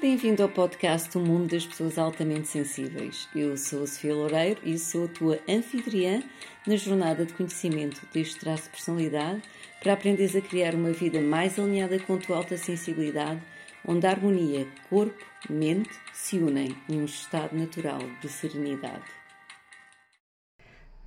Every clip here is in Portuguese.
Bem-vindo ao podcast O Mundo das Pessoas Altamente Sensíveis. Eu sou a Sofia Loureiro e sou a tua anfitriã na jornada de conhecimento deste traço de personalidade para aprenderes a criar uma vida mais alinhada com a tua alta sensibilidade, onde a harmonia corpo-mente se unem em um estado natural de serenidade.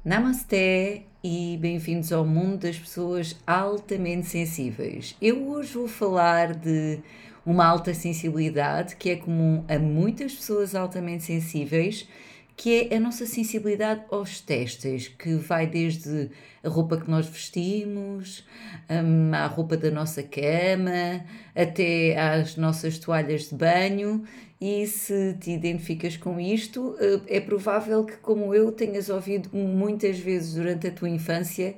Namasté e bem-vindos ao mundo das pessoas altamente sensíveis. Eu hoje vou falar de uma alta sensibilidade que é comum a muitas pessoas altamente sensíveis, que é a nossa sensibilidade aos têxteis, que vai desde a roupa que nós vestimos, um, à roupa da nossa cama, até às nossas toalhas de banho. E se te identificas com isto, eh, é provável que, como eu, tenhas ouvido muitas vezes durante a tua infância: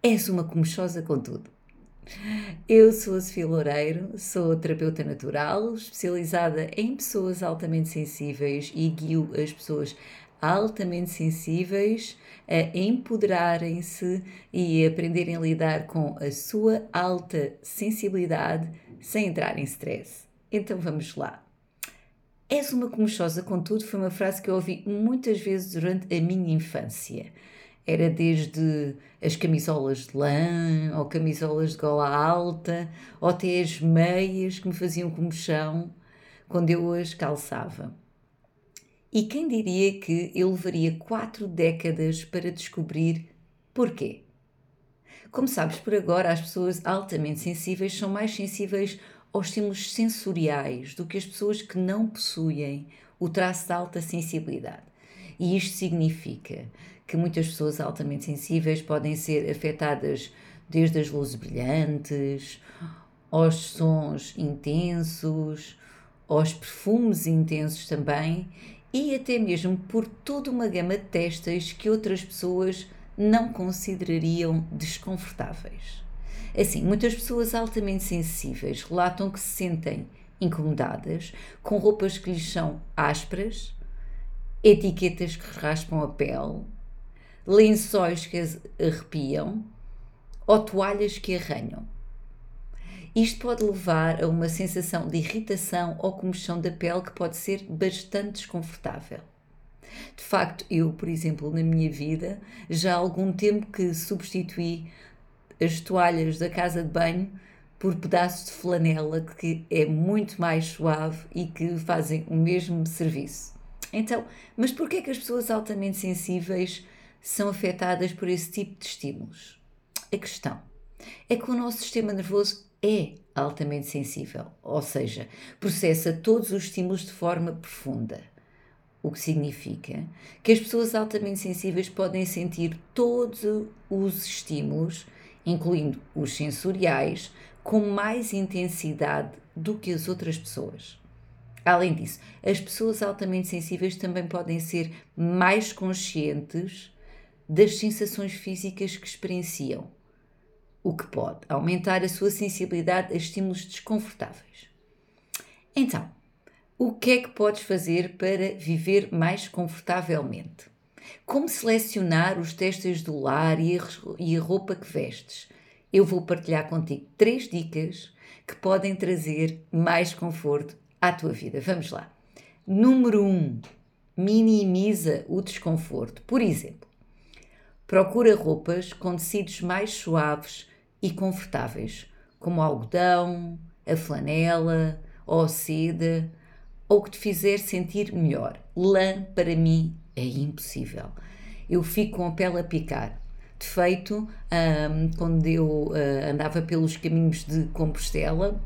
és uma comechosa com tudo. Eu sou a Sofia Loureiro, sou terapeuta natural, especializada em pessoas altamente sensíveis e guio as pessoas altamente sensíveis a empoderarem-se e aprenderem a lidar com a sua alta sensibilidade sem entrar em stress. Então vamos lá. És uma comechosa com tudo foi uma frase que eu ouvi muitas vezes durante a minha infância. Era desde as camisolas de lã, ou camisolas de gola alta, ou até as meias que me faziam comichão quando eu as calçava. E quem diria que eu levaria quatro décadas para descobrir porquê? Como sabes, por agora as pessoas altamente sensíveis são mais sensíveis aos estímulos sensoriais do que as pessoas que não possuem o traço de alta sensibilidade. E isto significa que muitas pessoas altamente sensíveis podem ser afetadas desde as luzes brilhantes, aos sons intensos, aos perfumes intensos também e até mesmo por toda uma gama de testes que outras pessoas não considerariam desconfortáveis. Assim, muitas pessoas altamente sensíveis relatam que se sentem incomodadas com roupas que lhes são ásperas, etiquetas que raspam a pele, lençóis que arrepiam ou toalhas que arranham. Isto pode levar a uma sensação de irritação ou comichão da pele que pode ser bastante desconfortável. De facto, eu, por exemplo, na minha vida, já há algum tempo que substituí as toalhas da casa de banho por pedaços de flanela que é muito mais suave e que fazem o mesmo serviço. Então, mas por que é que as pessoas altamente sensíveis são afetadas por esse tipo de estímulos? A questão é que o nosso sistema nervoso é altamente sensível, ou seja, processa todos os estímulos de forma profunda. O que significa que as pessoas altamente sensíveis podem sentir todos os estímulos, incluindo os sensoriais, com mais intensidade do que as outras pessoas. Além disso, as pessoas altamente sensíveis também podem ser mais conscientes das sensações físicas que experienciam, o que pode aumentar a sua sensibilidade a estímulos desconfortáveis. Então, o que é que podes fazer para viver mais confortavelmente? Como selecionar os testes do lar e a roupa que vestes? Eu vou partilhar contigo três dicas que podem trazer mais conforto à tua vida. Vamos lá. Número 1. Um, minimiza o desconforto. Por exemplo, Procura roupas com tecidos mais suaves e confortáveis, como algodão, a flanela ou a seda, ou que te fizer sentir melhor. Lã, para mim, é impossível. Eu fico com a pele a picar. De feito, um, quando eu uh, andava pelos caminhos de Compostela,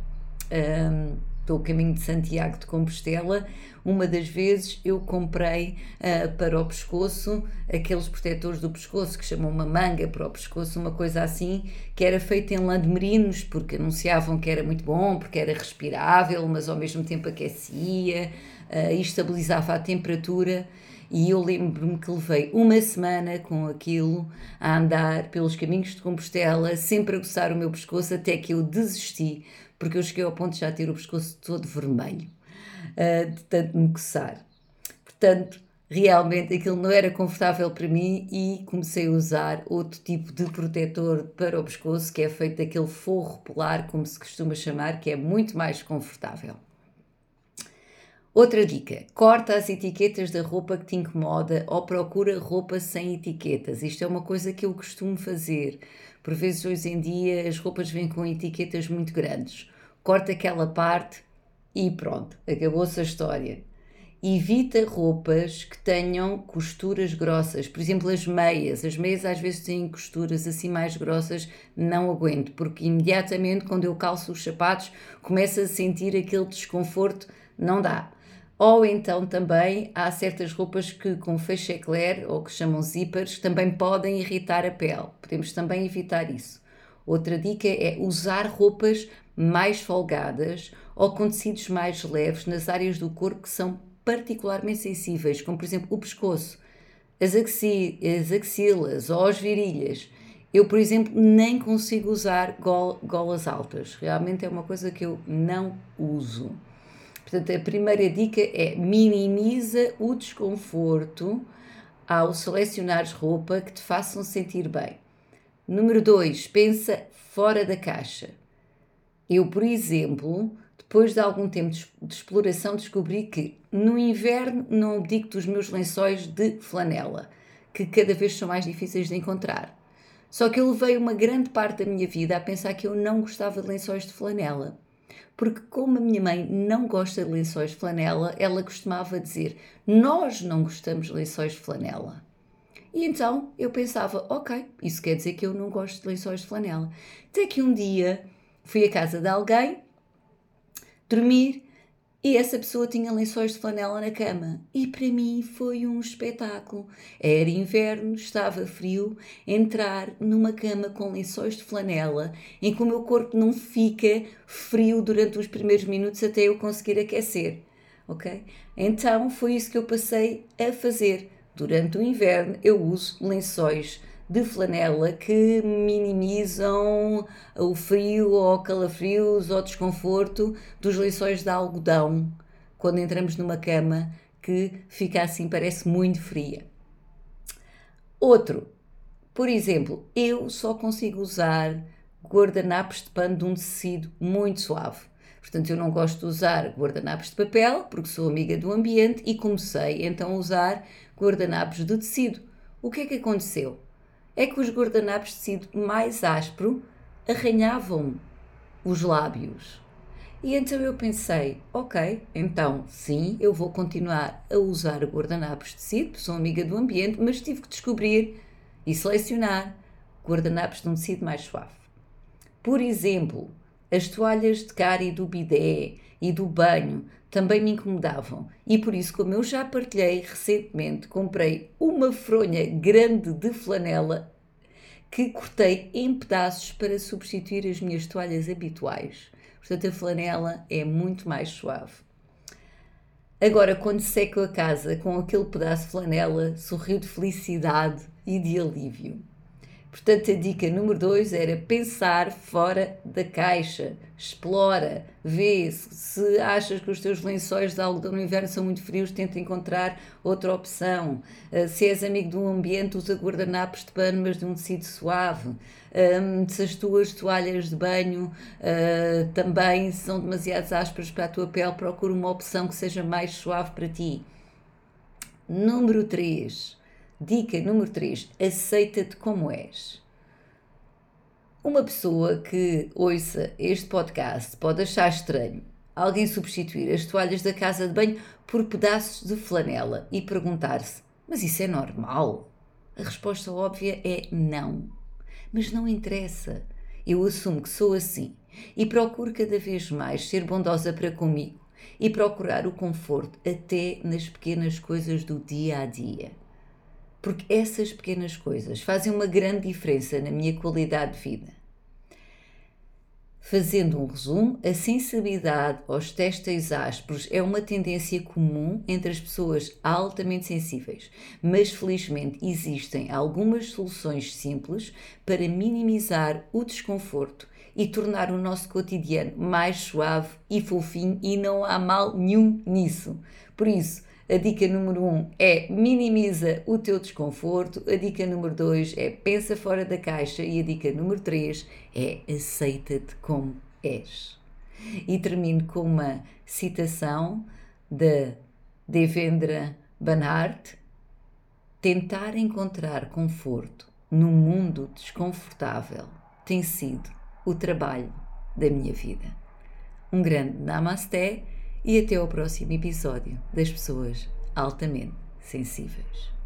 um, estou o caminho de Santiago de Compostela, uma das vezes eu comprei uh, para o pescoço aqueles protetores do pescoço que chamam uma manga para o pescoço, uma coisa assim, que era feita em lã de merinos, porque anunciavam que era muito bom, porque era respirável, mas ao mesmo tempo aquecia uh, e estabilizava a temperatura. E eu lembro-me que levei uma semana com aquilo a andar pelos caminhos de Compostela, sempre a coçar o meu pescoço, até que eu desisti, porque eu cheguei ao ponto de já ter o pescoço todo vermelho, uh, de tanto me coçar. Portanto, realmente aquilo não era confortável para mim e comecei a usar outro tipo de protetor para o pescoço, que é feito daquele forro polar, como se costuma chamar, que é muito mais confortável. Outra dica: corta as etiquetas da roupa que te incomoda ou procura roupa sem etiquetas. Isto é uma coisa que eu costumo fazer. Por vezes, hoje em dia, as roupas vêm com etiquetas muito grandes. Corta aquela parte e pronto, acabou-se a história. Evita roupas que tenham costuras grossas. Por exemplo, as meias. As meias às vezes têm costuras assim mais grossas, não aguento, porque imediatamente quando eu calço os sapatos começo a sentir aquele desconforto, não dá. Ou então também há certas roupas que com fecho eclair ou que chamam zippers também podem irritar a pele. Podemos também evitar isso. Outra dica é usar roupas mais folgadas ou com tecidos mais leves nas áreas do corpo que são particularmente sensíveis, como por exemplo o pescoço, as, axi as axilas ou as virilhas. Eu, por exemplo, nem consigo usar golas altas. Realmente é uma coisa que eu não uso. Portanto, a primeira dica é minimiza o desconforto ao selecionares roupa que te façam sentir bem. Número 2, pensa fora da caixa. Eu, por exemplo, depois de algum tempo de exploração, descobri que no inverno não abdico dos meus lençóis de flanela, que cada vez são mais difíceis de encontrar. Só que eu levei uma grande parte da minha vida a pensar que eu não gostava de lençóis de flanela porque como a minha mãe não gosta de lençóis de flanela, ela costumava dizer: Nós não gostamos de lençóis de flanela. E então eu pensava: Ok, isso quer dizer que eu não gosto de lençóis de flanela. Até que um dia fui à casa de alguém dormir e essa pessoa tinha lençóis de flanela na cama. E para mim foi um espetáculo. Era inverno, estava frio. Entrar numa cama com lençóis de flanela, em que o meu corpo não fica frio durante os primeiros minutos até eu conseguir aquecer. Ok? Então foi isso que eu passei a fazer. Durante o inverno eu uso lençóis de flanela que minimizam o frio ou calafrios ou desconforto dos lençóis de algodão quando entramos numa cama que fica assim, parece muito fria. Outro, por exemplo, eu só consigo usar guardanapos de pano de um tecido muito suave. Portanto, eu não gosto de usar guardanapos de papel, porque sou amiga do ambiente e comecei então a usar guardanapos de tecido. O que é que aconteceu? É que os guardanapos de tecido mais áspero arranhavam os lábios. E então eu pensei, ok, então sim, eu vou continuar a usar guardanapos de tecido, sou amiga do ambiente, mas tive que descobrir e selecionar guardanapos de um tecido mais suave. Por exemplo, as toalhas de cárie do bidé e do banho também me incomodavam e por isso, como eu já partilhei recentemente, comprei uma fronha grande de flanela que cortei em pedaços para substituir as minhas toalhas habituais. Portanto, a flanela é muito mais suave. Agora, quando seco a casa com aquele pedaço de flanela, sorriu de felicidade e de alívio. Portanto, a dica número 2 era pensar fora da caixa. Explora, vê se, se achas que os teus lençóis de algodão no inverno são muito frios, tenta encontrar outra opção. Uh, se és amigo do ambiente, usa guardanapos de pano, mas de um tecido suave. Um, se as tuas toalhas de banho uh, também são demasiado ásperas para a tua pele, procura uma opção que seja mais suave para ti. Número 3 Dica número 3: aceita-te como és. Uma pessoa que ouça este podcast pode achar estranho alguém substituir as toalhas da casa de banho por pedaços de flanela e perguntar-se: mas isso é normal? A resposta óbvia é não. Mas não interessa. Eu assumo que sou assim e procuro cada vez mais ser bondosa para comigo e procurar o conforto até nas pequenas coisas do dia a dia porque essas pequenas coisas fazem uma grande diferença na minha qualidade de vida. Fazendo um resumo, a sensibilidade aos testes ásperos é uma tendência comum entre as pessoas altamente sensíveis, mas felizmente existem algumas soluções simples para minimizar o desconforto e tornar o nosso cotidiano mais suave e fofinho, e não há mal nenhum nisso. Por isso, a dica número 1 um é minimiza o teu desconforto, a dica número 2 é pensa fora da caixa e a dica número 3 é aceita-te como és. E termino com uma citação de Devendra Banhart: Tentar encontrar conforto num mundo desconfortável tem sido o trabalho da minha vida. Um grande namasté e até ao próximo episódio das pessoas altamente sensíveis.